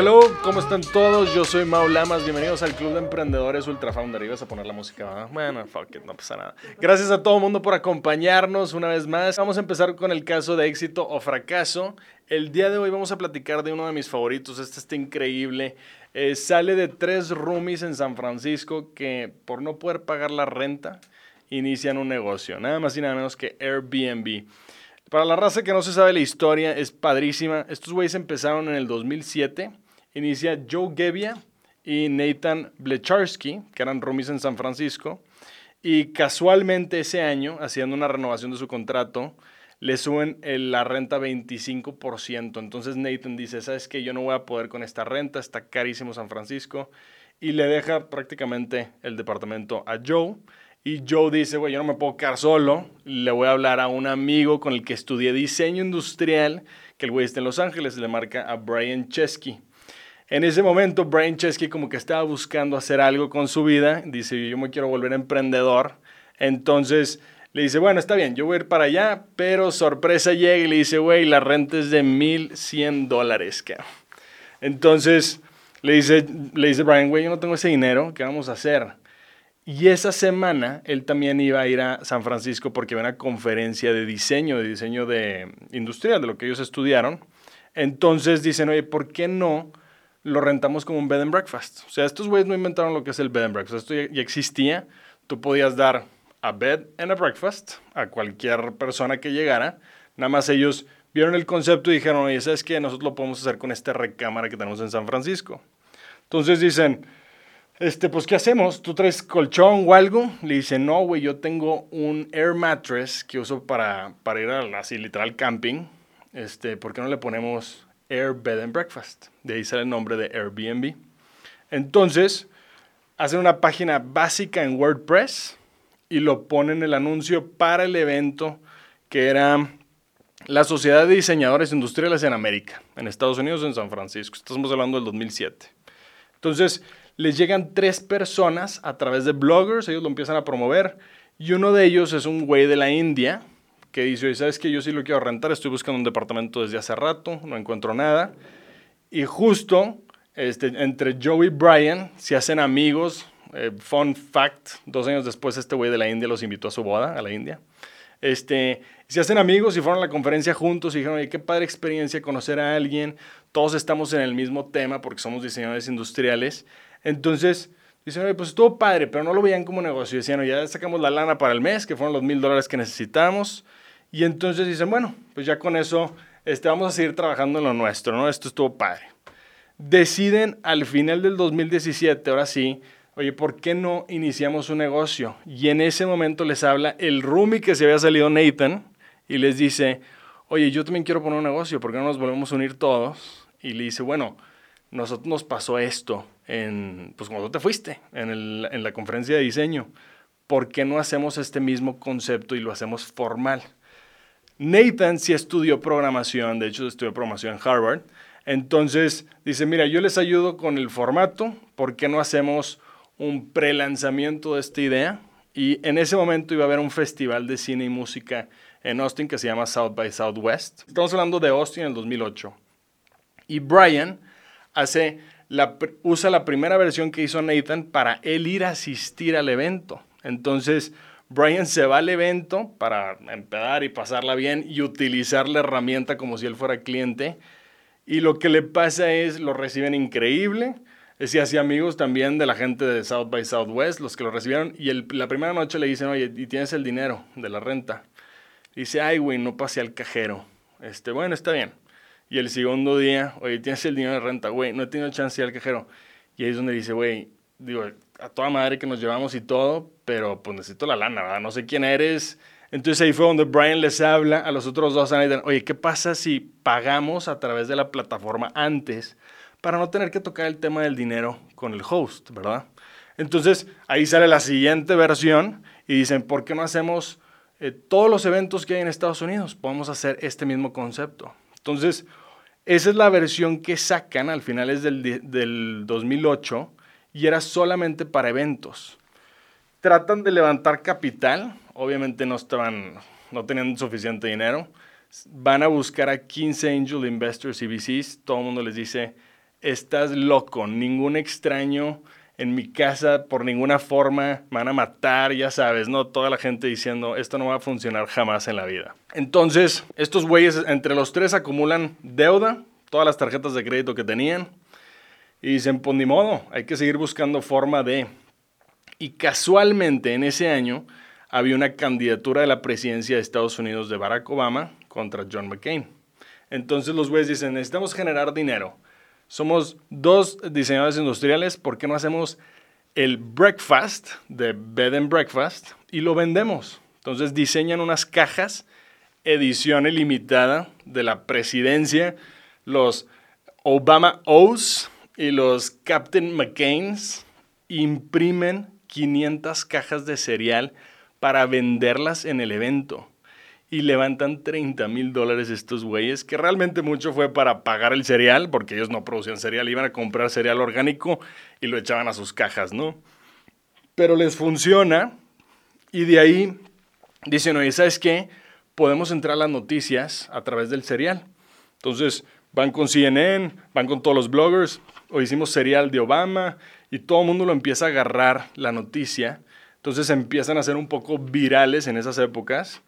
hello, ¿cómo están todos? Yo soy Mau Lamas, bienvenidos al Club de Emprendedores Ultra Founder. Ibas a poner la música. Bueno, fuck it, no pasa nada. Gracias a todo el mundo por acompañarnos una vez más. Vamos a empezar con el caso de éxito o fracaso. El día de hoy vamos a platicar de uno de mis favoritos, este está increíble. Eh, sale de tres roomies en San Francisco que por no poder pagar la renta inician un negocio, nada más y nada menos que Airbnb. Para la raza que no se sabe la historia, es padrísima. Estos güeyes empezaron en el 2007. Inicia Joe Gebbia y Nathan Blecharski, que eran roomies en San Francisco. Y casualmente ese año, haciendo una renovación de su contrato, le suben la renta 25%. Entonces Nathan dice, ¿sabes qué? Yo no voy a poder con esta renta, está carísimo San Francisco. Y le deja prácticamente el departamento a Joe. Y Joe dice, güey, yo no me puedo quedar solo, le voy a hablar a un amigo con el que estudié diseño industrial, que el güey está en Los Ángeles, le marca a Brian Chesky. En ese momento, Brian Chesky como que estaba buscando hacer algo con su vida, dice, yo me quiero volver emprendedor, entonces le dice, bueno, está bien, yo voy a ir para allá, pero sorpresa llega y le dice, güey, la renta es de 1.100 dólares, Entonces le dice, le dice Brian, güey, yo no tengo ese dinero, ¿qué vamos a hacer? Y esa semana él también iba a ir a San Francisco porque había una conferencia de diseño, de diseño de industrial, de lo que ellos estudiaron. Entonces dicen, oye, ¿por qué no lo rentamos como un bed and breakfast? O sea, estos güeyes no inventaron lo que es el bed and breakfast, esto ya, existía. Tú podías dar a bed and a breakfast a cualquier persona que llegara. Nada más ellos vieron el concepto y dijeron, oye, ¿sabes qué? Nosotros lo podemos hacer con esta recámara que tenemos en San Francisco. Entonces dicen, este, pues, ¿qué hacemos? ¿Tú traes colchón o algo? Le dice, no, güey, yo tengo un air mattress que uso para, para ir a, así, literal, camping. Este, ¿por qué no le ponemos Air Bed and Breakfast? De ahí sale el nombre de Airbnb. Entonces, hacen una página básica en WordPress y lo ponen el anuncio para el evento que era la Sociedad de Diseñadores Industriales en América, en Estados Unidos, en San Francisco. Estamos hablando del 2007. Entonces, les llegan tres personas a través de bloggers, ellos lo empiezan a promover, y uno de ellos es un güey de la India que dice, oye, ¿sabes que Yo sí lo quiero rentar, estoy buscando un departamento desde hace rato, no encuentro nada. Y justo este, entre Joe y Brian se hacen amigos. Eh, fun fact, dos años después este güey de la India los invitó a su boda, a la India. Este, se hacen amigos y fueron a la conferencia juntos y dijeron, oye, qué padre experiencia conocer a alguien. Todos estamos en el mismo tema porque somos diseñadores industriales. Entonces, dicen, oye, pues estuvo padre, pero no lo veían como negocio. Decían, ya sacamos la lana para el mes, que fueron los mil dólares que necesitamos. Y entonces dicen, bueno, pues ya con eso este, vamos a seguir trabajando en lo nuestro, ¿no? Esto estuvo padre. Deciden al final del 2017, ahora sí, oye, ¿por qué no iniciamos un negocio? Y en ese momento les habla el roomie que se había salido Nathan y les dice, oye, yo también quiero poner un negocio, ¿por qué no nos volvemos a unir todos? Y le dice, bueno, nosotros nos pasó esto en, pues cuando te fuiste, en, el, en la conferencia de diseño. ¿Por qué no hacemos este mismo concepto y lo hacemos formal? Nathan sí estudió programación, de hecho estudió programación en Harvard. Entonces dice, mira, yo les ayudo con el formato, ¿por qué no hacemos un pre-lanzamiento de esta idea? Y en ese momento iba a haber un festival de cine y música en Austin que se llama South by Southwest. Estamos hablando de Austin en el 2008. Y Brian hace usa la primera versión que hizo Nathan para él ir a asistir al evento. Entonces, Brian se va al evento para empezar y pasarla bien y utilizar la herramienta como si él fuera cliente. Y lo que le pasa es, lo reciben increíble. Es así amigos también de la gente de South by Southwest, los que lo recibieron. Y la primera noche le dicen, oye, ¿y tienes el dinero de la renta? dice, ay, güey, no pasé al cajero. Este, bueno, está bien. Y el segundo día, oye, tienes el dinero de renta, güey, no he tenido chance de ir al cajero. Y ahí es donde dice, güey, digo, a toda madre que nos llevamos y todo, pero pues necesito la lana, ¿verdad? No sé quién eres. Entonces ahí fue donde Brian les habla a los otros dos, oye, ¿qué pasa si pagamos a través de la plataforma antes para no tener que tocar el tema del dinero con el host, ¿verdad? Entonces ahí sale la siguiente versión y dicen, ¿por qué no hacemos eh, todos los eventos que hay en Estados Unidos? Podemos hacer este mismo concepto. Entonces, esa es la versión que sacan al finales del, del 2008 y era solamente para eventos. Tratan de levantar capital, obviamente no estaban, no tenían suficiente dinero. Van a buscar a 15 angel investors y VCs, todo el mundo les dice, estás loco, ningún extraño en mi casa por ninguna forma, van a matar, ya sabes, ¿no? Toda la gente diciendo, esto no va a funcionar jamás en la vida. Entonces, estos güeyes entre los tres acumulan deuda, todas las tarjetas de crédito que tenían, y dicen, pues ni modo, hay que seguir buscando forma de... Y casualmente en ese año había una candidatura de la presidencia de Estados Unidos de Barack Obama contra John McCain. Entonces los güeyes dicen, necesitamos generar dinero. Somos dos diseñadores industriales, ¿por qué no hacemos el breakfast de Bed and Breakfast y lo vendemos? Entonces diseñan unas cajas, edición ilimitada de la presidencia, los Obama O's y los Captain McCain's imprimen 500 cajas de cereal para venderlas en el evento. Y levantan 30 mil dólares estos güeyes, que realmente mucho fue para pagar el cereal, porque ellos no producían cereal, iban a comprar cereal orgánico y lo echaban a sus cajas, ¿no? Pero les funciona y de ahí dicen, oye, ¿sabes qué? Podemos entrar a las noticias a través del cereal. Entonces van con CNN, van con todos los bloggers, o hicimos cereal de Obama y todo el mundo lo empieza a agarrar la noticia entonces empiezan a ser un poco virales en esas épocas.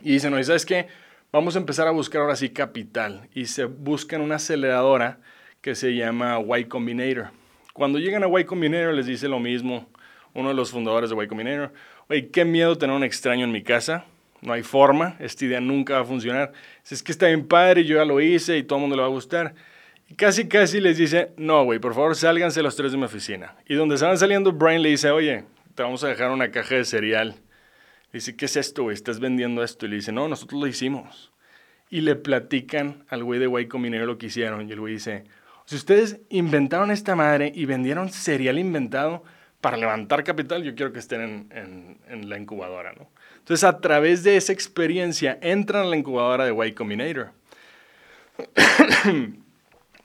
Y dicen, oye, ¿sabes qué? Vamos a empezar a buscar ahora sí capital. Y se buscan una aceleradora que se llama Y Combinator. Cuando llegan a Y Combinator les dice lo mismo uno de los fundadores de Y Combinator. Oye, qué miedo tener un extraño en mi casa. No hay forma, esta idea nunca va a funcionar. Si es que está bien padre, yo ya lo hice y todo el mundo le va a gustar. Casi, casi les dice, no, güey, por favor, sálganse los tres de mi oficina. Y donde estaban saliendo, Brian le dice, oye, te vamos a dejar una caja de cereal. dice, ¿qué es esto, güey? ¿Estás vendiendo esto? Y le dice, no, nosotros lo hicimos. Y le platican al güey de Guay Combinator lo que hicieron. Y el güey dice, si ustedes inventaron esta madre y vendieron cereal inventado para levantar capital, yo quiero que estén en, la incubadora, ¿no? Entonces, a través de esa experiencia, entran a la incubadora de Guay Combinator.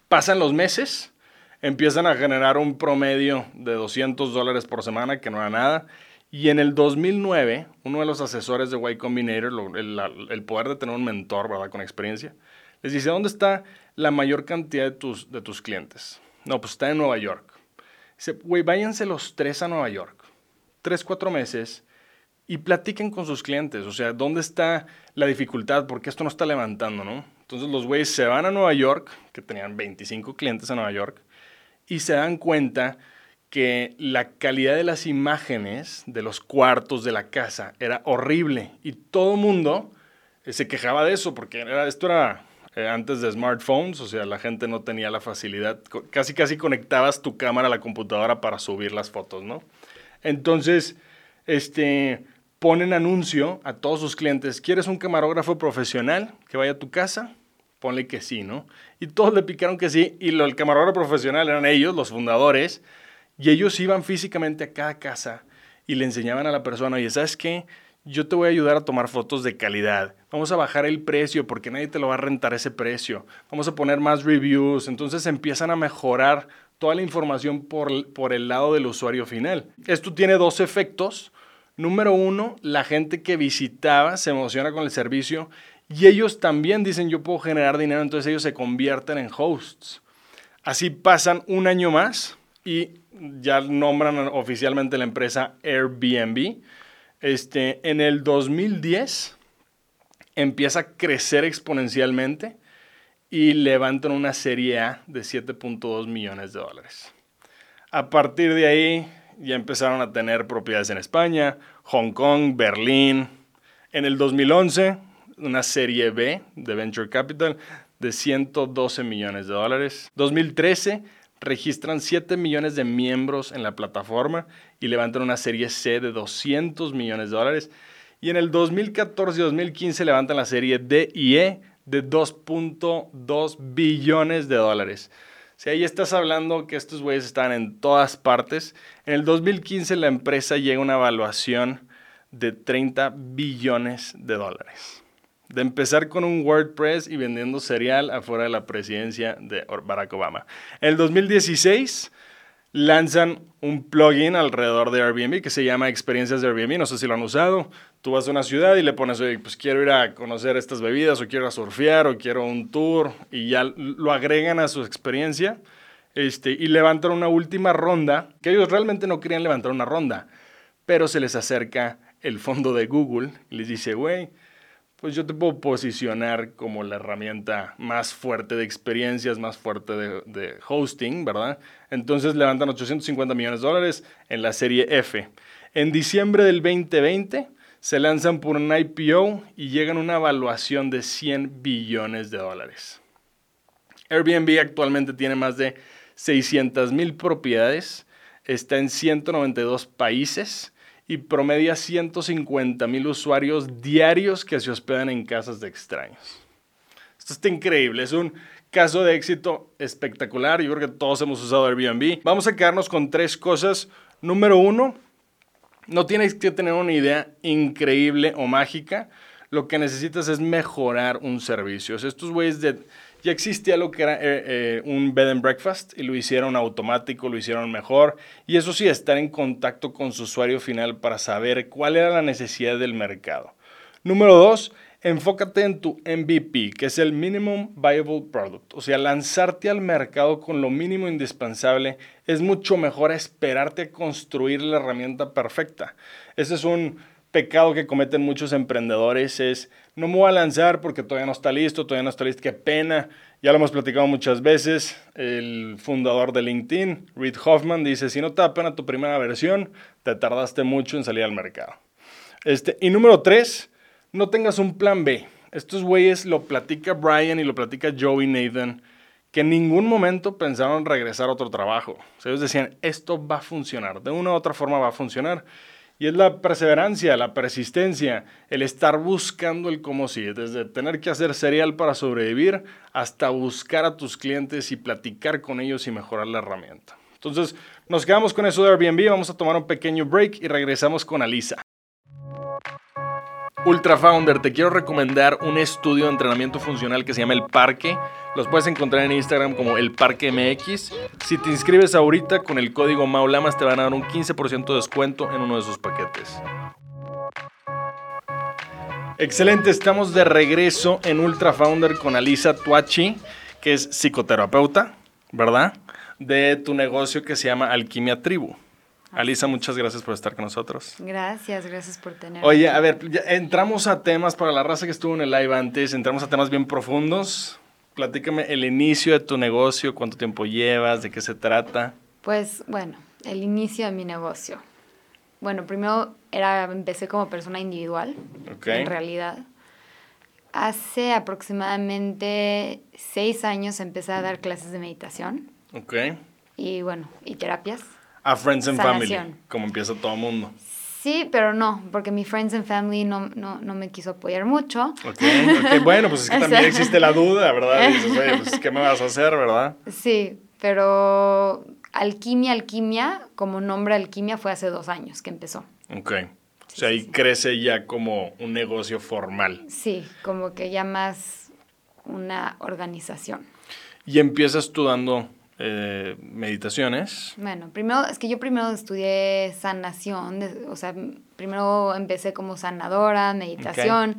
Pasan los meses empiezan a generar un promedio de 200 dólares por semana, que no era nada. Y en el 2009, uno de los asesores de Y Combinator, el, poder de tener un mentor, ¿verdad? Con experiencia, les dice, ¿dónde está la mayor cantidad de tus, de tus clientes? No, pues está en Nueva York. Dice, güey, váyanse los tres a Nueva York. Tres, cuatro meses y platiquen con sus clientes. O sea, ¿dónde está la dificultad? Porque esto no está levantando, ¿no? Entonces los güeyes se van a Nueva York, que tenían 25 clientes en Nueva York, y se dan cuenta que la calidad de las imágenes de los cuartos de la casa era horrible y todo el mundo eh, se quejaba de eso porque era, esto era eh, antes de smartphones, o sea, la gente no tenía la facilidad, casi casi conectabas tu cámara a la computadora para subir las fotos, ¿no? Entonces, este, ponen anuncio a todos sus clientes, ¿quieres un camarógrafo profesional que vaya a tu casa? ponle que sí, ¿no? Y todos le picaron que sí, y lo, el camarógrafo profesional eran ellos, los fundadores, y ellos iban físicamente a cada casa y le enseñaban a la persona, oye, ¿sabes qué? Yo te voy a ayudar a tomar fotos de calidad. Vamos a bajar el precio porque nadie te lo va a rentar ese precio. Vamos a poner más reviews. Entonces empiezan a mejorar toda la información por, por el lado del usuario final. Esto tiene dos efectos. Número uno, la gente que visitaba se emociona con el servicio y ellos también dicen, yo puedo generar dinero, entonces ellos se convierten en hosts. Así pasan un año más y ya nombran oficialmente la empresa Airbnb. Este, en el 2010 empieza a crecer exponencialmente y levantan una serie A de 7.2 millones de dólares. A partir de ahí ya empezaron a tener propiedades en España, Hong Kong, Berlín. En el 2011 una serie B de Venture Capital de 112 millones de dólares. 2013 registran 7 millones de miembros en la plataforma y levantan una serie C de 200 millones de dólares. Y en el 2014 y 2015 levantan la serie D y E de 2.2 billones de dólares. Si ahí estás hablando que estos güeyes están en todas partes, en el 2015 la empresa llega a una evaluación de 30 billones de dólares de empezar con un WordPress y vendiendo cereal afuera de la presidencia de Barack Obama. En el 2016 lanzan un plugin alrededor de Airbnb que se llama Experiencias de Airbnb. No sé si lo han usado. Tú vas a una ciudad y le pones, oye, pues quiero ir a conocer estas bebidas, o quiero surfear, o quiero un tour, y ya lo agregan a su experiencia. Este, y levantan una última ronda, que ellos realmente no querían levantar una ronda, pero se les acerca el fondo de Google y les dice, güey, pues yo te puedo posicionar como la herramienta más fuerte de experiencias, más fuerte de, hosting, ¿verdad? Entonces levantan 850 millones de dólares en la serie F. En diciembre del 2020 se lanzan por un IPO y llegan a una evaluación de 100 billones de dólares. Airbnb actualmente tiene más de 600 mil propiedades, está en 192 países y promedia 150 mil usuarios diarios que se hospedan en casas de extraños. Esto está increíble, es un caso de éxito espectacular. Yo creo que todos hemos usado Airbnb. Vamos a quedarnos con tres cosas. Número uno, no tienes que tener una idea increíble o mágica. Lo que necesitas es mejorar un servicio. estos güeyes de ya existía lo que era eh, eh, un bed and breakfast y lo hicieron automático, lo hicieron mejor. Y eso sí, estar en contacto con su usuario final para saber cuál era la necesidad del mercado. Número dos, enfócate en tu MVP, que es el Minimum Viable Product. O sea, lanzarte al mercado con lo mínimo indispensable es mucho mejor esperarte a construir la herramienta perfecta. Ese es un pecado que cometen muchos emprendedores es, no me voy a lanzar porque todavía no está listo, todavía no está listo, qué pena. Ya lo hemos platicado muchas veces. El fundador de LinkedIn, Reid Hoffman, dice, si no te da pena tu primera versión, te tardaste mucho en salir al mercado. Este, y número tres, no tengas un plan B. Estos güeyes lo platica Brian y lo platica Joey Nathan, que en ningún momento pensaron regresar a otro trabajo. O sea, ellos decían, esto va a funcionar, de una u otra forma va a funcionar. Y es la perseverancia, la persistencia, el estar buscando el cómo sí, desde tener que hacer cereal para sobrevivir hasta buscar a tus clientes y platicar con ellos y mejorar la herramienta. Entonces, nos quedamos con eso de Airbnb, vamos a tomar un pequeño break y regresamos con Alisa. Ultra Founder, te quiero recomendar un estudio de entrenamiento funcional que se llama El Parque. Los puedes encontrar en Instagram como El Parque MX. Si te inscribes ahorita con el código Maulamas te van a dar un 15% de descuento en uno de sus paquetes. Excelente, estamos de regreso en Ultra Founder con Alisa Tuachi, que es psicoterapeuta, ¿verdad? De tu negocio que se llama Alquimia Tribu. Alisa, muchas gracias por estar con nosotros. Gracias, gracias por tenerme. Oye, a ver, entramos a temas para la raza que estuvo en el live antes, entramos a temas bien profundos. Platícame el inicio de tu negocio, cuánto tiempo llevas, de qué se trata. Pues bueno, el inicio de mi negocio. Bueno, primero era, empecé como persona individual, en realidad. Hace aproximadamente seis años empecé a dar clases de meditación. Ok. Y bueno, y terapias a Friends and Family, como empieza todo el mundo. Sí, pero no, porque mi Friends and Family no, no, no me quiso apoyar mucho. Ok, bueno, pues es que también existe la duda, ¿verdad? dices, oye, pues ¿qué me vas a hacer, verdad? Sí, pero Alquimia, Alquimia, como nombre Alquimia, fue hace dos años que empezó. Ok. o sea, ahí crece ya como un negocio formal. Sí, como que ya más una organización. Y empiezas tú dando eh, meditaciones. Bueno, primero, es que yo primero estudié sanación, o sea, primero empecé como sanadora, meditación.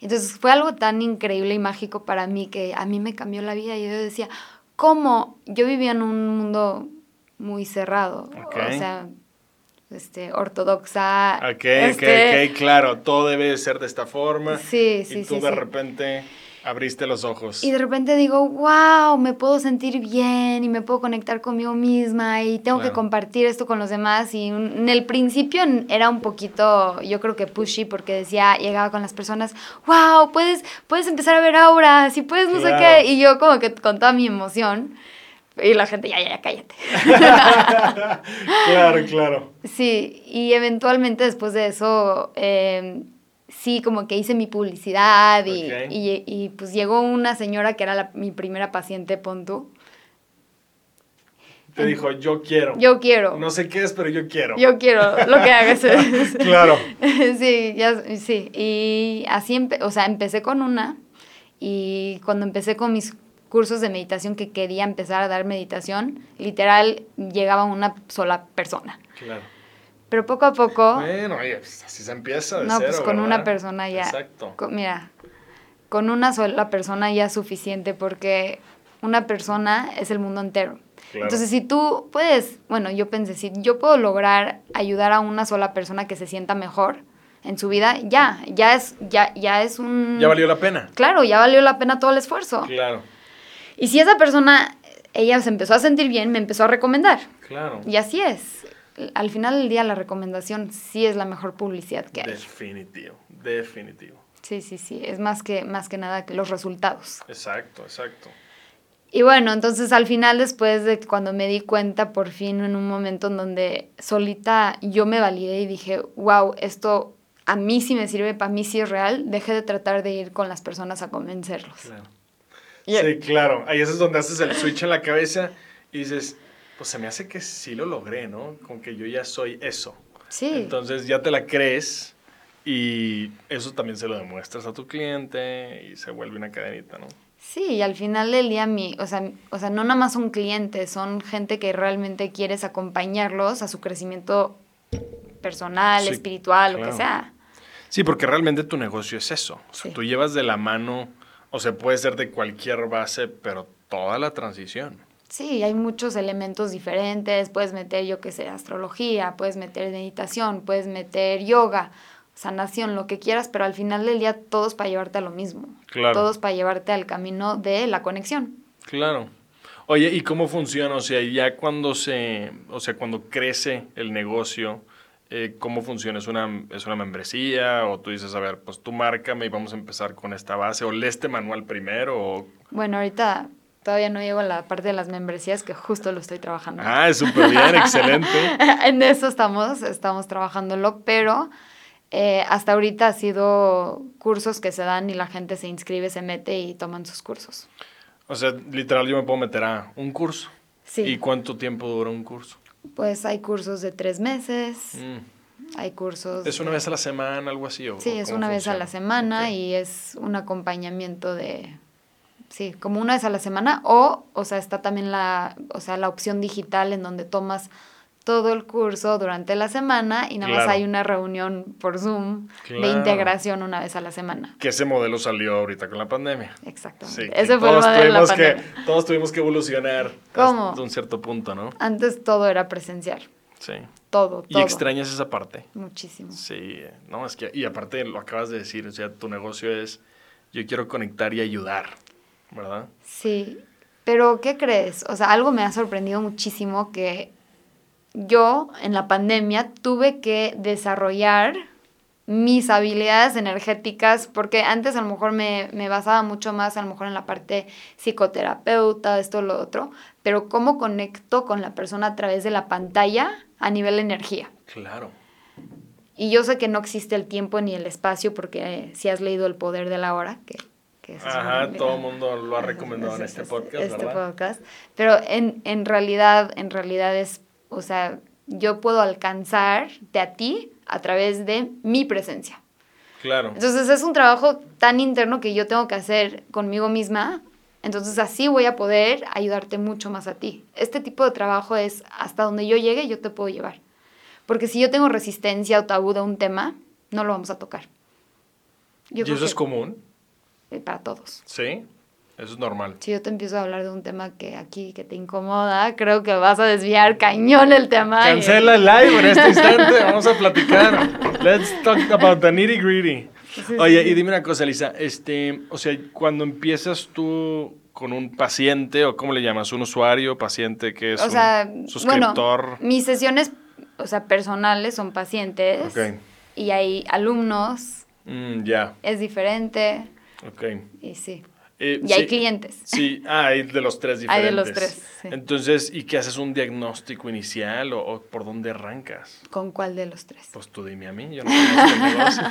Entonces fue algo tan increíble y mágico para mí que a mí me cambió la vida. Y yo decía, ¿cómo? Yo vivía en un mundo muy cerrado, o sea, este, ortodoxa. Ok, este, ok, claro, todo debe ser de esta forma. Sí, sí, y tú de repente Abriste los ojos. Y de repente digo, wow, me puedo sentir bien y me puedo conectar conmigo misma y tengo que compartir esto con los demás. Y en el principio era un poquito, yo creo que pushy, porque decía, llegaba con las personas, wow, puedes, puedes empezar a ver auras y puedes no sé qué. Y yo como que con toda mi emoción. Y la gente, ya, ya, ya, cállate. claro, claro. Sí, y eventualmente después de eso... Eh, sí, como que hice mi publicidad y, y, pues llegó una señora que era mi primera paciente, pon Te dijo, yo quiero. Yo quiero. No sé qué es, pero yo quiero. Yo quiero lo que hagas. claro. sí, ya, sí. Y así, o sea, empecé con una y cuando empecé con mis cursos de meditación que quería empezar a dar meditación, literal llegaba una sola persona. Claro. Pero poco a poco... Bueno, oye, pues así se empieza de no, pues con una persona ya... Exacto. con- mira, con una sola persona ya es suficiente porque una persona es el mundo entero. Claro. Entonces, si tú puedes, bueno, yo pensé, si yo puedo lograr ayudar a una sola persona que se sienta mejor en su vida, ya, ya es, ya, ya es un... Ya valió la pena. Claro, ya valió la pena todo el esfuerzo. Claro, Y si esa persona, ella se empezó a sentir bien, me empezó a recomendar. claro. Y así es. Al final del día la recomendación sí es la mejor publicidad que hay. Definitivo, definitivo. Sí, sí, sí. Es más que, más que nada que los resultados. Exacto, exacto. Y bueno, entonces al final, después de que cuando me di cuenta, por fin, en un momento en donde solita yo me validé y dije, wow, esto a mí sí me sirve, para mí sí es real, dejé de tratar de ir con las personas a convencerlos. Claro. Y- Sí, claro. Ahí es donde haces el switch en la cabeza y dices, pues se me hace que sí lo logré, ¿no? Con que yo ya soy eso. Sí. Entonces ya te la crees y eso también se lo demuestras a tu cliente y se vuelve una cadenita, ¿no? Sí, y al final del día, mi, o, sea, o sea, no nada más son clientes, son gente que realmente quieres acompañarlos a su crecimiento personal, Sí, espiritual, lo que sea. Sí, porque realmente tu negocio es eso. O sea, Sí. tú llevas de la mano, o sea, puede ser de cualquier base, pero toda la transición. Sí, hay muchos elementos diferentes, puedes meter, yo qué sé, astrología, puedes meter meditación, puedes meter yoga, sanación, lo que quieras, pero al final del día todos para llevarte a lo mismo. Claro. Todos para llevarte al camino de la conexión. Claro. Oye, ¿y cómo funciona? O sea, ya cuando se, o sea, cuando crece el negocio, eh, ¿cómo funciona? ¿Es una, ¿Es una membresía? ¿O tú dices, a ver, pues tú márcame y vamos a empezar con esta base? ¿O lee este manual primero? O... Bueno, ahorita todavía no llego a la parte de las membresías, que justo lo estoy trabajando. Ah, es súper bien, excelente. en eso estamos, estamos trabajándolo, pero eh, hasta ahorita ha sido cursos que se dan y la gente se inscribe, se mete y toman sus cursos. O sea, literal, yo me puedo meter a un curso. Sí. ¿Y cuánto tiempo dura un curso? Pues hay cursos de tres meses, Mm. hay cursos... ¿Es una de- vez a la semana, algo así? O, Sí, es una vez a la semana y es un acompañamiento de... Sí, como una vez a la semana o, o sea, está también la, o sea, la opción digital en donde tomas todo el curso durante la semana y nada más hay una reunión por Zoom de integración una vez a la semana. Que ese modelo salió ahorita con la pandemia. Exactamente. Sí, Ese fue el todos modelo de la tuvimos que, todos tuvimos que evolucionar ¿Cómo? hasta un cierto punto, ¿no? Antes todo era presencial. Sí. Todo, ¿Y todo. extrañas esa parte? Muchísimo. Sí, no, es que, y aparte lo acabas de decir, o sea, tu negocio es, yo quiero conectar y ayudar, ¿verdad? Sí, pero ¿qué crees? O sea, algo me ha sorprendido muchísimo que yo en la pandemia tuve que desarrollar mis habilidades energéticas, porque antes a lo mejor me, me basaba mucho más a lo mejor en la parte psicoterapeuta, esto, lo otro, pero cómo conecto con la persona a través de la pantalla a nivel energía. Claro. Y yo sé que no existe el tiempo ni el espacio, porque eh, si has leído El Poder de la Hora, que, que es Ajá, todo el mundo lo ha recomendado en este podcast, este ¿verdad? podcast. Pero en, en realidad, en realidad es, o sea, yo puedo alcanzarte a ti a través de mi presencia. Claro. Entonces es un trabajo tan interno que yo tengo que hacer conmigo misma. Entonces así voy a poder ayudarte mucho más a ti. Este tipo de trabajo es hasta donde yo llegue, yo te puedo llevar. Porque si yo tengo resistencia o tabú de un tema, no lo vamos a tocar. Yo ¿Y eso es común? Eh, para todos. Sí, eso es normal. Si yo te empiezo a hablar de un tema que aquí que te incomoda, creo que vas a desviar cañón el tema. Cancela el live en este instante, vamos a platicar. Let's talk about the nitty gritty. Sí, Oye, sí. y dime una cosa, Lisa, este, o sea, cuando empiezas tú con un paciente, o cómo le llamas, un usuario, paciente que es o sea, un suscriptor. bueno, mis sesiones, o sea, personales son pacientes Ok. y hay alumnos, Mm, ya, es diferente ok. y sí. Eh, Y hay clientes. Sí, ah, hay de los tres diferentes. Hay de los tres, sí. Entonces, ¿y qué haces? ¿Un diagnóstico inicial o, o por dónde arrancas? ¿Con cuál de los tres? Pues tú dime a mí, yo no conozco el negocio.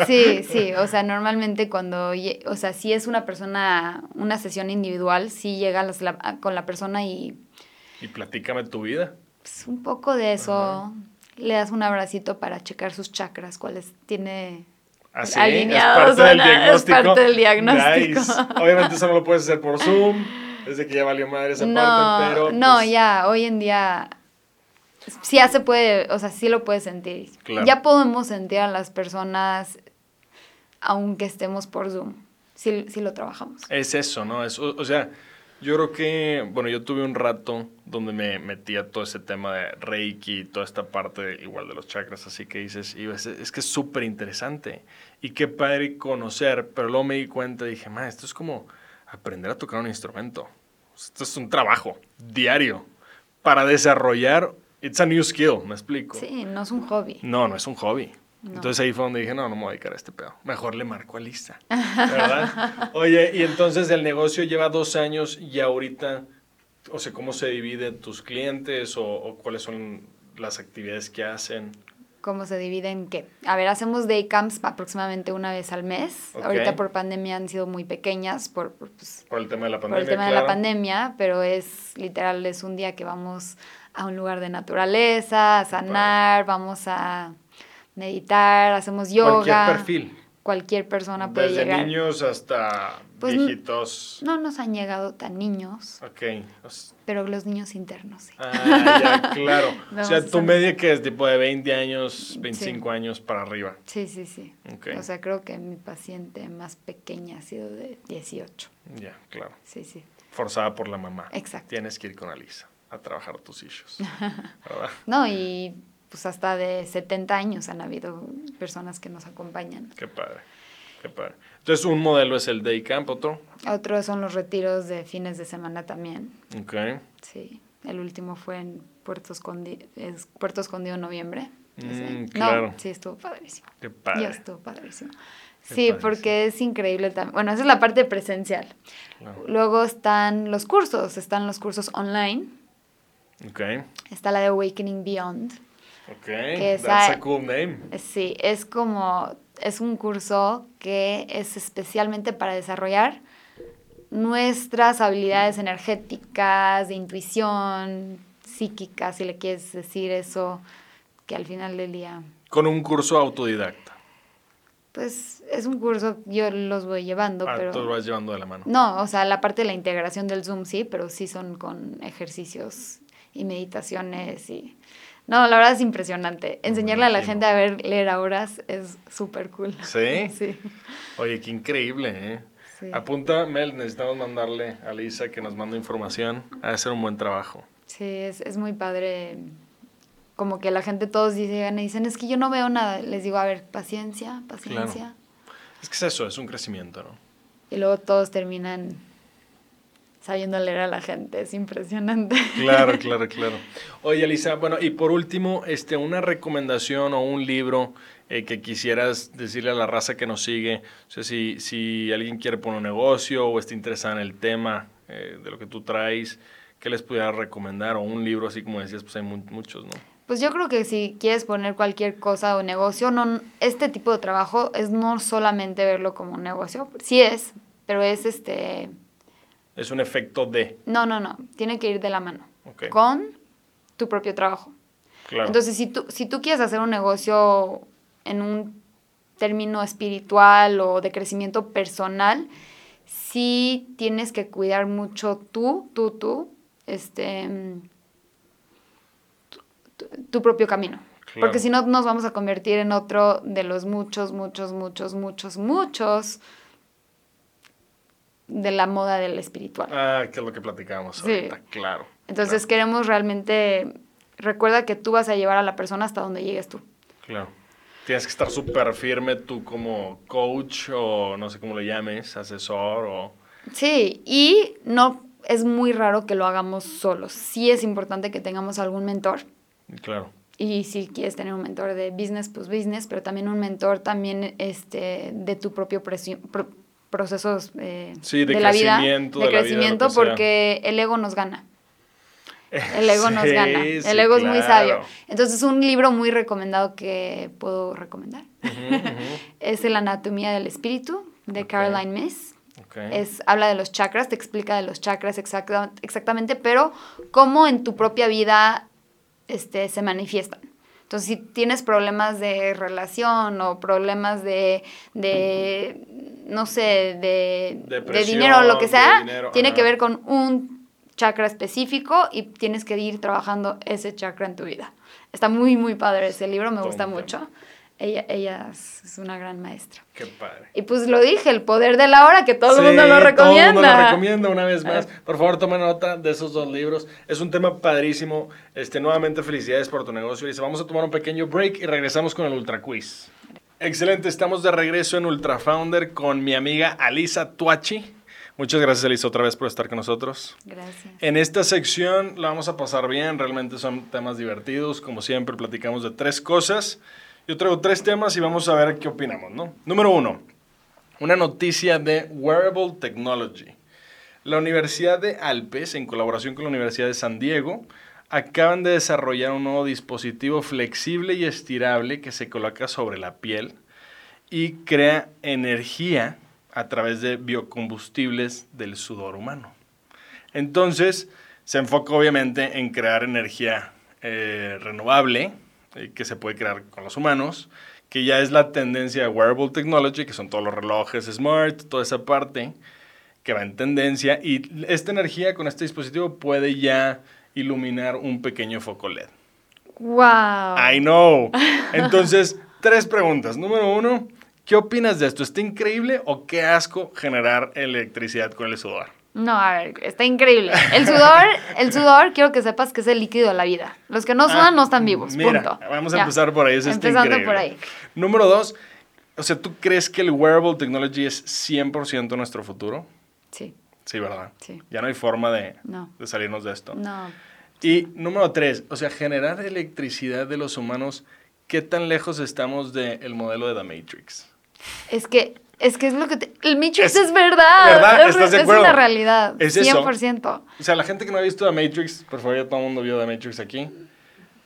Sí, sí, o sea, normalmente cuando, o sea, si es una persona, una sesión individual, sí llega las- la- con la persona y Y platícame tu vida. pues, un poco de eso, le das un abracito para checar sus chakras, cuáles tiene Así, alineados. es parte del es diagnóstico. parte del diagnóstico. Nice. Obviamente eso no lo puedes hacer por Zoom, desde que ya valió madre esa No, parte, pero... no, pues, ya, hoy en día sí ya se puede, o sea, sí lo puedes sentir. Claro. Ya podemos sentir a las personas aunque estemos por Zoom. Sí, sí lo trabajamos. Es eso, ¿no? Es, o, o sea, yo creo que, bueno, yo tuve un rato donde me metí a todo ese tema de Reiki, toda esta parte igual de los chakras, así que dices, y es, es que es súper interesante. Y qué padre conocer, pero luego me di cuenta y dije, ma, esto es como aprender a tocar un instrumento. Esto es un trabajo diario para desarrollar, it's a new skill, me explico. Sí, no es un hobby. No, no es un hobby. No. Entonces ahí fue donde dije, no, no me voy a dedicar a este pedo. Mejor le marco a Lisa. ¿Verdad? Oye, y entonces el negocio lleva dos años y ahorita, o sea, ¿cómo se dividen tus clientes o, o cuáles son las actividades que hacen? ¿Cómo se divide en qué? A ver, hacemos day camps aproximadamente una vez al mes. Ahorita por pandemia han sido muy pequeñas por, por, pues, Por el tema de la por pandemia. el tema de la pandemia, pero es literal, es un día que vamos a un lugar de naturaleza, a sanar, vamos a meditar, hacemos yoga. Cualquier perfil. Cualquier persona puede Desde llegar. niños hasta Pues, viejitos. No nos han llegado tan niños, Ok. Os- pero los niños internos sí. Ah, ya, claro. o sea, tu media que es tipo de 20 años, 25 años para arriba. Sí, sí, sí. Ok. O sea, creo que mi paciente más pequeña ha sido de 18. Ya, claro. Sí, sí. Forzada por la mamá. Exacto. Tienes que ir con Alisa a trabajar tus issues. ¿Verdad? No, y pues hasta de 70 años han habido personas que nos acompañan. Qué padre. Qué padre. Entonces, un modelo es el Day Camp, otro. Otros son los retiros de fines de semana también. Ok. Sí. El último fue en Puerto Escondido, es Puerto Escondido en noviembre. Mm, No, claro. sí, estuvo padrísimo. Qué padre. Ya estuvo padrísimo. Qué Sí, padrísimo. porque es increíble también. Bueno, esa es la parte presencial. Claro. Luego están los cursos, están los cursos online. Ok. Está la de Awakening Beyond. Ok. Que That's a cool name. Sí, es como, es un curso que es especialmente para desarrollar nuestras habilidades energéticas, de intuición, psíquica, si le quieres decir eso, que al final del día, Con un curso autodidacta. pues es un curso, yo los voy llevando, Ah, pero... tú lo vas llevando de la mano. No, o sea, la parte de la integración del Zoom sí, pero sí son con ejercicios y meditaciones y... No, la verdad es impresionante. Enseñarle a la gente a ver, leer a horas es súper cool. ¿Sí? Sí. Oye, qué increíble, ¿eh? Sí. Apunta, Mel, necesitamos mandarle a Lisa que nos mande información. Ha de hacer un buen trabajo. Sí, es, es muy padre. Como que la gente todos llegan y dicen, es que yo no veo nada. Les digo, a ver, paciencia, paciencia. Es que es eso, es un crecimiento, ¿no? Y luego todos terminan sabiendo leer a la gente. Es impresionante. Claro, claro, claro. Oye, Lisa, bueno, y por último, este, una recomendación o un libro eh, que quisieras decirle a la raza que nos sigue. O sea, si, si alguien quiere poner un negocio o está interesado en el tema eh, de lo que tú traes, ¿qué les pudiera recomendar? O un libro, así como decías, pues hay mu- muchos, ¿no? Pues yo creo que si quieres poner cualquier cosa o negocio, no, este tipo de trabajo es no solamente verlo como un negocio. Sí es, pero es este... Es un efecto de. No, no, no. Tiene que ir de la mano. Ok. Con tu propio trabajo. Claro. Entonces, si tú, si tú quieres hacer un negocio en un término espiritual o de crecimiento personal, sí tienes que cuidar mucho tú, tú, tú, este, mm, tu, tu- tu propio camino. Claro. Porque si no, nos vamos a convertir en otro de los muchos, muchos, muchos, muchos, muchos de la moda del espiritual. Ah, que es lo que platicábamos Sí. ahorita, claro. Entonces claro, queremos realmente, recuerda que tú vas a llevar a la persona hasta donde llegues tú. Claro. Tienes que estar súper firme tú como coach o no sé cómo le llames, asesor o... Sí, y no es muy raro que lo hagamos solos. Sí es importante que tengamos algún mentor. Claro. Y si quieres tener un mentor de business, pues business, pero también un mentor también este, de tu propio presi- pro- procesos eh, Sí, de la vida, de, de la vida, crecimiento, sea. porque el ego nos gana. El ego nos gana. sí, El ego es muy sabio. Entonces, un libro muy recomendado que puedo recomendar es El Anatomía del Espíritu de. Caroline Miss. Es, habla de los chakras, te explica de los chakras exacta- exactamente, pero cómo en tu propia vida este, se manifiestan. Entonces, si tienes problemas de relación o problemas de, de no sé, de, de dinero o lo que sea, tiene que ver con un chakra específico y tienes que ir trabajando ese chakra en tu vida. Está muy, muy padre ese libro, me gusta mucho. Ella, ella es una gran maestra. Qué padre. Y pues lo dije, el poder de la hora, que todo el mundo lo recomienda. Todo el mundo lo recomienda una vez más. Por favor, toma nota de esos dos libros. Es un tema padrísimo. Este, nuevamente, felicidades por tu negocio. Dice, vamos a tomar un pequeño break y regresamos con el Ultra Quiz. Excelente, estamos de regreso en Ultra Founder con mi amiga Alisa Tuachi. Muchas gracias, Alisa, otra vez por estar con nosotros. Gracias. En esta sección la vamos a pasar bien, realmente son temas divertidos. Como siempre, platicamos de tres cosas. Yo traigo tres temas y vamos a ver qué opinamos, ¿no? Número uno, una noticia de Wearable Technology. La Universidad de Alpes, en colaboración con la Universidad de San Diego, acaban de desarrollar un nuevo dispositivo flexible y estirable que se coloca sobre la piel y crea energía a través de biocombustibles del sudor humano. Entonces, se enfoca obviamente en crear energía eh, renovable, eh, que se puede crear con los humanos, que ya es la tendencia de wearable technology, que son todos los relojes smart, toda esa parte que va en tendencia. Y esta energía con este dispositivo puede ya iluminar un pequeño foco LED. ¡Wow! I know. Entonces, tres preguntas. Número uno, ¿qué opinas de esto? ¿Está increíble o qué asco generar electricidad con el sudor? No, a ver, está increíble. El sudor, el sudor, quiero que sepas que es el líquido de la vida. Los que no ah, sudan no están vivos. Mira, Vamos a empezar por ahí. Eso Empezando por ahí. Número dos, o sea, ¿tú crees que el wearable technology es 100% nuestro futuro? Sí. Sí, ¿verdad? Sí. Ya no hay forma de, de salirnos de esto. No. Y número tres, o sea, generar electricidad de los humanos, ¿qué tan lejos estamos del modelo de The Matrix? Es que es que es lo que te... El Matrix es, verdad. ¿Verdad? ¿Estás de acuerdo? Es una realidad. Es 100%. O sea, la gente que no ha visto The Matrix, por favor, ya todo el mundo vio The Matrix aquí.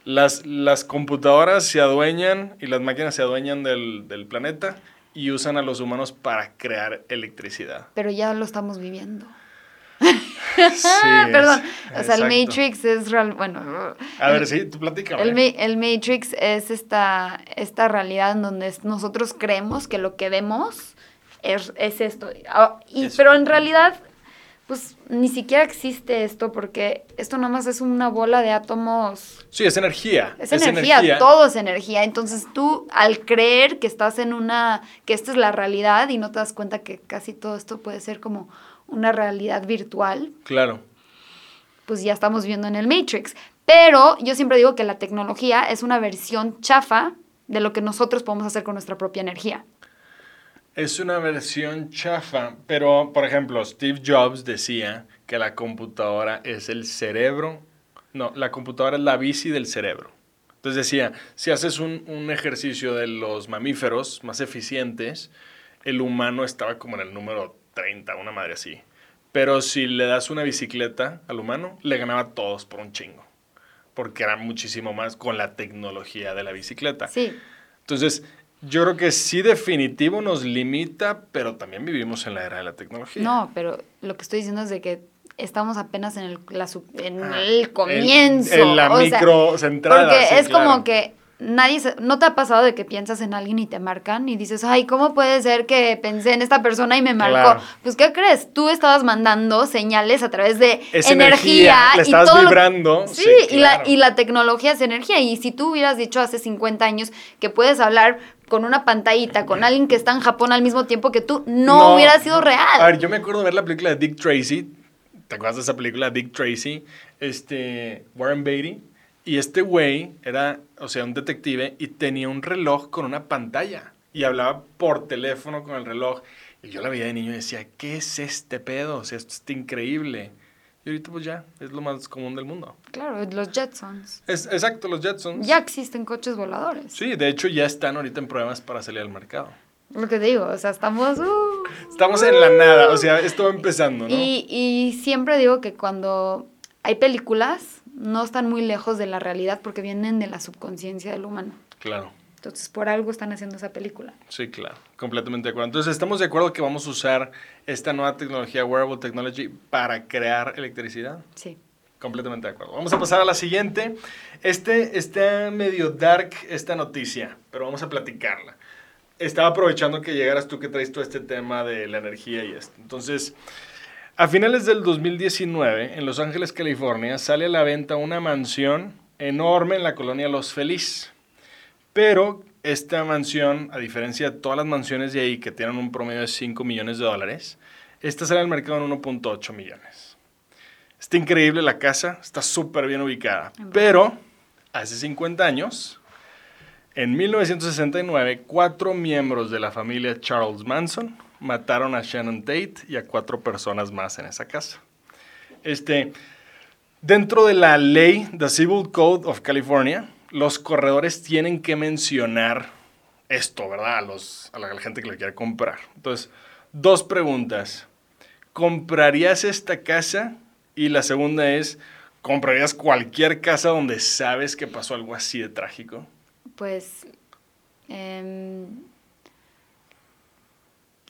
Las, las computadoras se adueñan y las máquinas se adueñan del, del planeta y usan a los humanos para crear electricidad. Pero ya lo estamos viviendo. Sí, Perdón. o sea, el Matrix es real. Bueno. A ver, sí, tú platícame. El, el, Matrix es esta, esta realidad en donde nosotros creemos que lo que vemos es, esto. Ah, y, pero en realidad, pues ni siquiera existe esto porque esto nomás es una bola de átomos. Sí, es energía. Es, energía, todo es energía. Entonces tú al creer que estás en una, que esta es la realidad y no te das cuenta que casi todo esto puede ser como una realidad virtual. Claro. Pues ya estamos viendo en el Matrix. Pero yo siempre digo que la tecnología es una versión chafa de lo que nosotros podemos hacer con nuestra propia energía. Es una versión chafa, pero por ejemplo, Steve Jobs decía que la computadora es el cerebro, no, la computadora es la bici del cerebro. Entonces decía, si haces un, un ejercicio de los mamíferos más eficientes, el humano estaba como en el número 30, una madre así. Pero si le das una bicicleta al humano, le ganaba a todos por un chingo. Porque era muchísimo más con la tecnología de la bicicleta. Sí. Entonces, yo creo que sí definitivo nos limita, pero también vivimos en la era de la tecnología. No, pero lo que estoy diciendo es de que estamos apenas en el, en ah, el comienzo. En, la micro centrada. Porque es como que nadie ¿no te ha pasado de que piensas en alguien y te marcan y dices, ay, ¿cómo puede ser que pensé en esta persona y me marcó? Pues, ¿qué crees? Tú estabas mandando señales a través de energía, Le estabas vibrando. Sí, y, la, y la tecnología es energía. Y si tú hubieras dicho hace 50 años que puedes hablar con una pantallita, con alguien que está en Japón al mismo tiempo que tú, no, hubiera sido real. A ver, yo me acuerdo de ver la película de Dick Tracy. ¿Te acuerdas de esa película, Dick Tracy? Este, Warren Beatty y este güey era, o sea, un detective y tenía un reloj con una pantalla y hablaba por teléfono con el reloj. Y yo la veía de niño y decía, ¿qué es este pedo? O sea, esto está increíble. Y ahorita pues ya, es lo más común del mundo. Claro, los Jetsons. Es, exacto, los Jetsons. Ya existen coches voladores. Sí, de hecho ya están ahorita en pruebas para salir al mercado. Lo que digo, o sea, estamos... Uh, estamos en la nada, o sea, esto va empezando, ¿no? Y, y siempre digo que cuando hay películas no están muy lejos de la realidad porque vienen de la subconsciencia del humano. Claro. Entonces, por algo están haciendo esa película. Sí, claro, completamente de acuerdo. Entonces, ¿estamos de acuerdo que vamos a usar esta nueva tecnología, wearable technology, para crear electricidad? Sí. completamente de acuerdo. Vamos a pasar a la siguiente. Este está medio dark esta noticia, pero vamos a platicarla. Estaba aprovechando que llegaras tú que traes todo este tema de la energía y esto. Entonces, a finales del 2019, en Los Ángeles, California, sale a la venta una mansión enorme en la colonia Los Feliz. Pero esta mansión, a diferencia de todas las mansiones de ahí que tienen un promedio de 5 millones de dólares, esta sale al mercado en 1.8 millones. Está increíble la casa, está súper bien ubicada. Pero hace 50 años, en 1969, cuatro miembros de la familia Charles Manson mataron a Shannon Tate y a cuatro personas más en esa casa. Este, dentro de la ley, The Civil Code of California, los corredores tienen que mencionar esto, ¿verdad? A, los, a la gente que lo quiere comprar. Entonces, dos preguntas. ¿Comprarías esta casa? Y la segunda es, ¿comprarías cualquier casa donde sabes que pasó algo así de trágico? Pues... Em,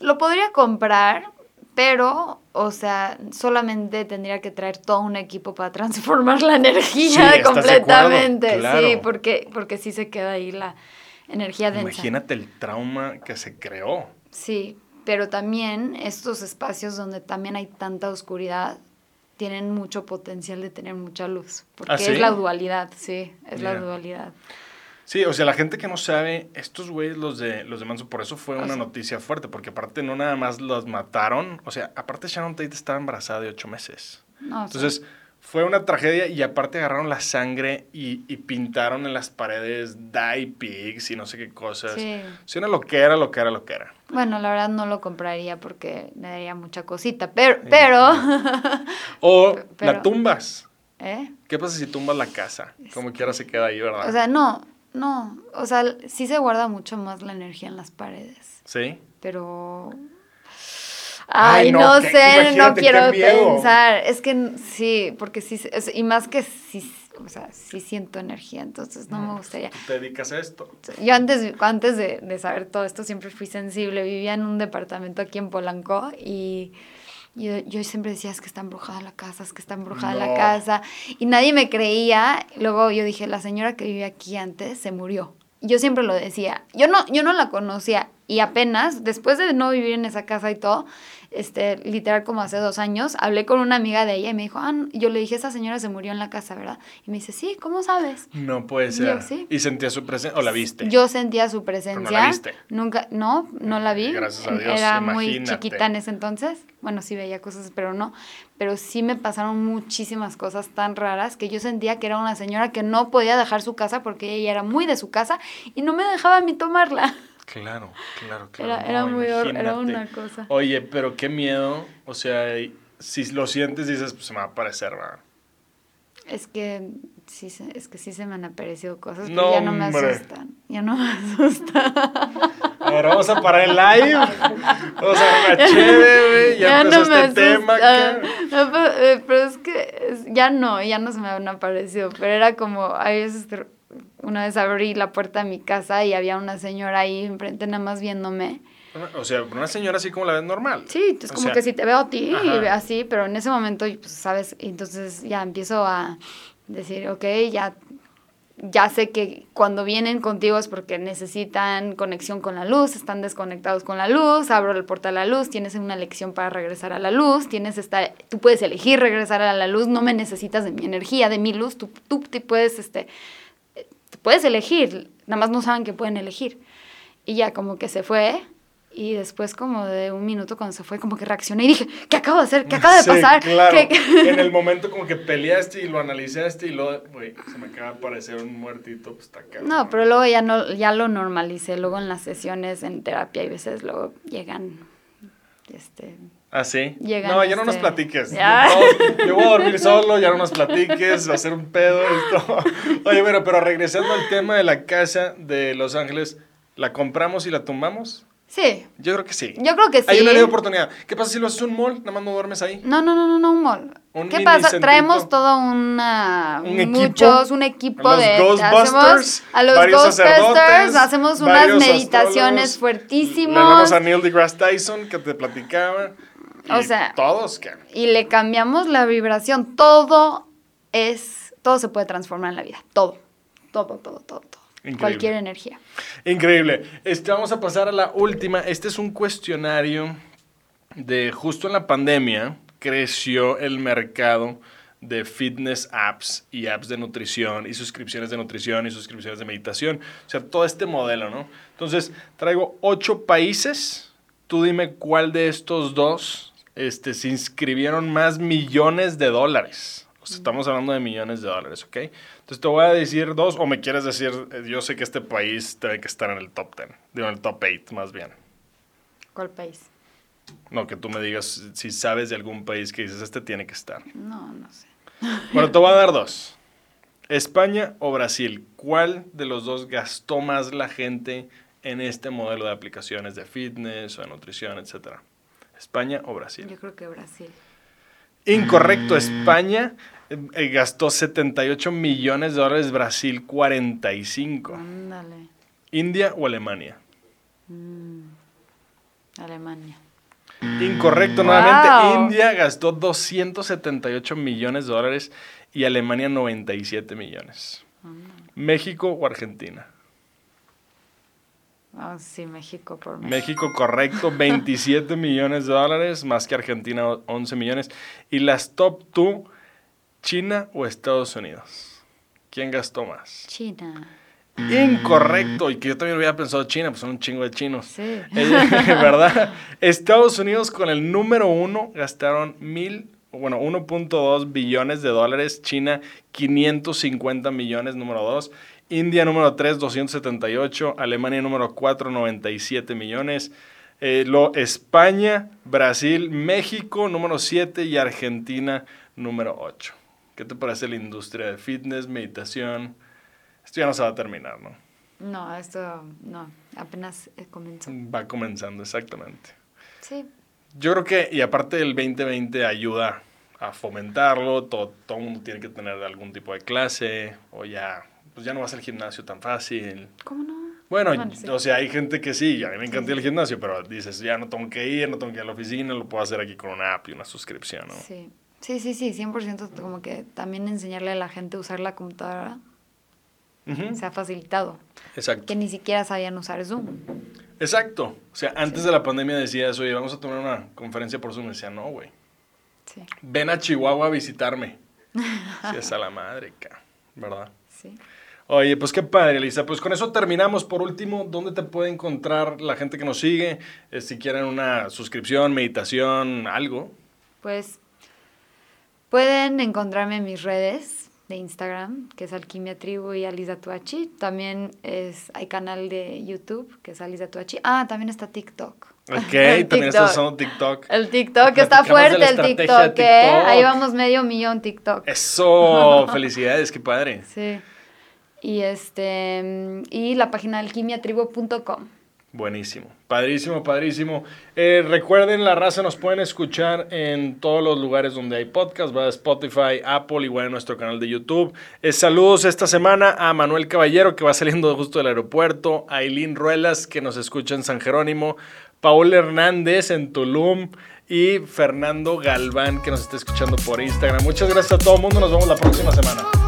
lo podría comprar, pero, o sea, solamente tendría que traer todo un equipo para transformar la energía Sí, completamente. Claro. Sí, porque, porque sí se queda ahí la energía densa. Imagínate el trauma que se creó. Sí, pero también estos espacios donde también hay tanta oscuridad tienen mucho potencial de tener mucha luz. Porque ¿Ah, sí? es la dualidad, sí, es la dualidad. Sí, o sea, la gente que no sabe, estos güeyes, los de, los de Manson, por eso fue O una noticia fuerte, porque aparte no nada más los mataron, o sea, aparte Sharon Tate estaba embarazada de ocho meses. No, Entonces, fue una tragedia y aparte agarraron la sangre y, y pintaron en las paredes Die Pigs y no sé qué cosas. Sí. Una lo que era, lo que era, lo que era. Bueno, la verdad no lo compraría porque me daría mucha cosita, pero, pero, O Pero- la tumbas. ¿eh? ¿Qué pasa si tumbas la casa? Como quiera se queda ahí, ¿verdad? O sea, no, no, o sea, sí se guarda mucho más la energía en las paredes, sí. pero... Ay, Ay, no, sé, no quiero pensar. Es que sí, porque sí, y más que sí, o sea, sí siento energía, entonces no me gustaría. Tú te dedicas a esto. Yo antes, antes de, de saber todo esto siempre fui sensible. Vivía en un departamento aquí en Polanco y yo, yo siempre decía, es que está embrujada la casa, es que está embrujada No. la casa. Y nadie me creía. Luego yo dije, la señora que vivía aquí antes se murió. Yo siempre lo decía. Yo no, yo no la conocía. Y apenas, después de no vivir en esa casa y todo, este, literal como hace dos años, hablé con una amiga de ella y me dijo, ah, no". Y yo le dije, esa señora se murió en la casa, ¿verdad? Y me dice, sí, ¿cómo sabes? No puede Yo, ser. sí. ¿Y sentías su presencia o la viste? Yo sentía su Pero presencia. no la viste. Nunca, no, no la vi. Gracias a Dios, Era muy chiquita en ese entonces. Bueno, sí veía cosas, pero no. Pero sí me pasaron muchísimas cosas tan raras que yo sentía que era una señora que no podía dejar su casa porque ella era muy de su casa y no me dejaba a mí tomarla. Claro, claro, claro. Era, era no, muy era una cosa. Oye, pero qué miedo. O sea, si lo sientes, dices, pues se me va a aparecer, ¿verdad? Es que sí, se- es que sí se me han aparecido cosas, No, pero ya no me hombre. asustan. Ya no me asustan. A ver, vamos a parar el live. Vamos a una chévere, güey. Ya, empezó me este tema asusta. acá. No, pero, pero es que ya no, ya no se me han aparecido. Pero era como, a veces, una vez abrí la puerta de mi casa y había una señora ahí enfrente nada más viéndome. O sea, una señora así como la ves normal. Sí, es como sea, que si te veo a ti, ajá. así, pero en ese momento, pues, ¿sabes? Y Entonces ya empiezo a decir, ok, ya, ya sé que cuando vienen contigo es porque necesitan conexión con la luz, están desconectados con la luz, abro el portal a la luz, tienes una elección para regresar a la luz, tienes esta, tú puedes elegir regresar a la luz, no me necesitas de mi energía, de mi luz, tú, tú te puedes, este, puedes elegir, nada más no saben que pueden elegir. Y ya como que se fue. Y después como de un minuto cuando se fue, como que reaccioné y dije, ¿qué acabo de hacer? ¿Qué acaba de Sí, pasar? claro. ¿Qué- En el momento como que peleaste y lo analizaste y luego, güey, se me acaba de aparecer un muertito, pues está cabrón. No, pero luego ya no, ya lo normalicé. Luego en las sesiones en terapia hay veces luego llegan, este, ¿Ah, sí? Llegan, no, ya no nos este, platiques. ya. No, yo voy a dormir solo, ya no nos platiques, va a ser un pedo esto. Oye, bueno, pero regresando al tema de la casa de Los Ángeles, ¿la compramos y la tumbamos? sí, Yo creo que sí. yo creo que sí. Hay una de oportunidad. ¿Qué pasa si lo haces un mall? Nada más no duermes ahí. No, no, no, no, no, un mall. Un ¿Qué pasa? centrito. Traemos todo una, Un equipo. muchos, un equipo A los de Ghostbusters, hacemos a los Ghostbusters, hacemos unas meditaciones astrólogos. fuertísimos. Le hablamos a Neil deGrasse Tyson que te platicaba. O sea, Todos, que y le cambiamos la vibración. Todo es, todo se puede transformar en la vida, todo, todo, todo, todo, todo. Increíble. Cualquier energía. Increíble. Este, vamos a pasar a la última. Este es un cuestionario de justo en la pandemia creció el mercado de fitness apps y apps de nutrición y suscripciones de nutrición y suscripciones de meditación. O sea, todo este modelo, ¿no? Entonces, traigo ocho países. Tú dime cuál de estos dos este, se inscribieron más millones de dólares. O sea, estamos hablando de millones de dólares, ¿ok? Entonces te voy a decir dos, o me quieres decir, eh, yo sé que este país tiene que estar en el top 10, digo, en el top 8 más bien. ¿Cuál país? No, que tú me digas si sabes de algún país que dices, este tiene que estar. No, no sé. Bueno, te voy a dar dos. España o Brasil, ¿cuál de los dos gastó más la gente en este modelo de aplicaciones de fitness o de nutrición, etcétera? España o Brasil. Yo creo que Brasil. Incorrecto, España eh, gastó 78 millones de dólares, Brasil 45. Ándale. India o Alemania. Mm. Alemania. Incorrecto, Wow. nuevamente India gastó 278 millones de dólares y Alemania 97 millones. México o Argentina. Ah, sí, México por México. México, correcto, 27 millones de dólares, más que Argentina, 11 millones. Y las top 2, China o Estados Unidos. ¿Quién gastó más? China. Incorrecto, y que yo también hubiera pensado China, pues son un chingo de chinos. Sí. Eh, ¿Verdad? Estados Unidos con el número uno gastaron mil, bueno, 1.2 billones de dólares. China, 550 millones, número dos. India, número 3, 278. Alemania, número 4, 97 millones. Eh, lo, España, Brasil, México, número 7 y Argentina, número 8. ¿Qué te parece la industria de fitness, meditación? Esto ya no se va a terminar, ¿no? No, esto no, apenas comenzó. Va comenzando, exactamente. Sí, Yo creo que, y aparte del 2020 ayuda a fomentarlo, todo, todo el mundo tiene que tener algún tipo de clase, o ya, pues ya no vas al gimnasio tan fácil. ¿cómo no? Bueno, Bueno, sí. o sea, hay gente que sí, a mí me encanta al gimnasio, pero dices, ya no tengo que ir, no tengo que ir a la oficina, lo puedo hacer aquí con una app y una suscripción, ¿no? Sí, sí, sí, sí, 100% como que también enseñarle a la gente a usar la computadora se ha facilitado. Exacto. Que ni siquiera sabían usar Zoom. Exacto. O sea, antes de la pandemia decías, oye, vamos a tomar una conferencia por Zoom. Y decía, no, güey. Sí, Ven a Chihuahua a visitarme. Sí, es a la madre, ¿verdad? sí. Oye, pues qué padre, Elisa. Pues con eso terminamos. Por último, ¿dónde te puede encontrar la gente que nos sigue? Eh, si quieren una suscripción, meditación, algo. Pues pueden encontrarme en mis redes de Instagram, que es Alquimia Tribu y Alisa Tuachi. También es, hay canal de YouTube, que es Alisa Tuachi. Ah, también está TikTok. Ok, El también TikTok. estás usando TikTok. El TikTok, está fuerte el TikTok, ¿eh? TikTok. Ahí vamos medio millón TikTok. Eso, felicidades, qué padre. Sí. Y este y la página alquimiatribu.com. Buenísimo, padrísimo, padrísimo. Eh, recuerden, la raza nos pueden escuchar en todos los lugares donde hay podcast, va Spotify, Apple, igual en nuestro canal de YouTube. Eh, saludos esta semana a Manuel Caballero, que va saliendo justo del aeropuerto, a Eileen Ruelas, que nos escucha en San Jerónimo, Paul Hernández en Tulum y Fernando Galván, que nos está escuchando por Instagram. Muchas gracias a todo el mundo, nos vemos la próxima semana.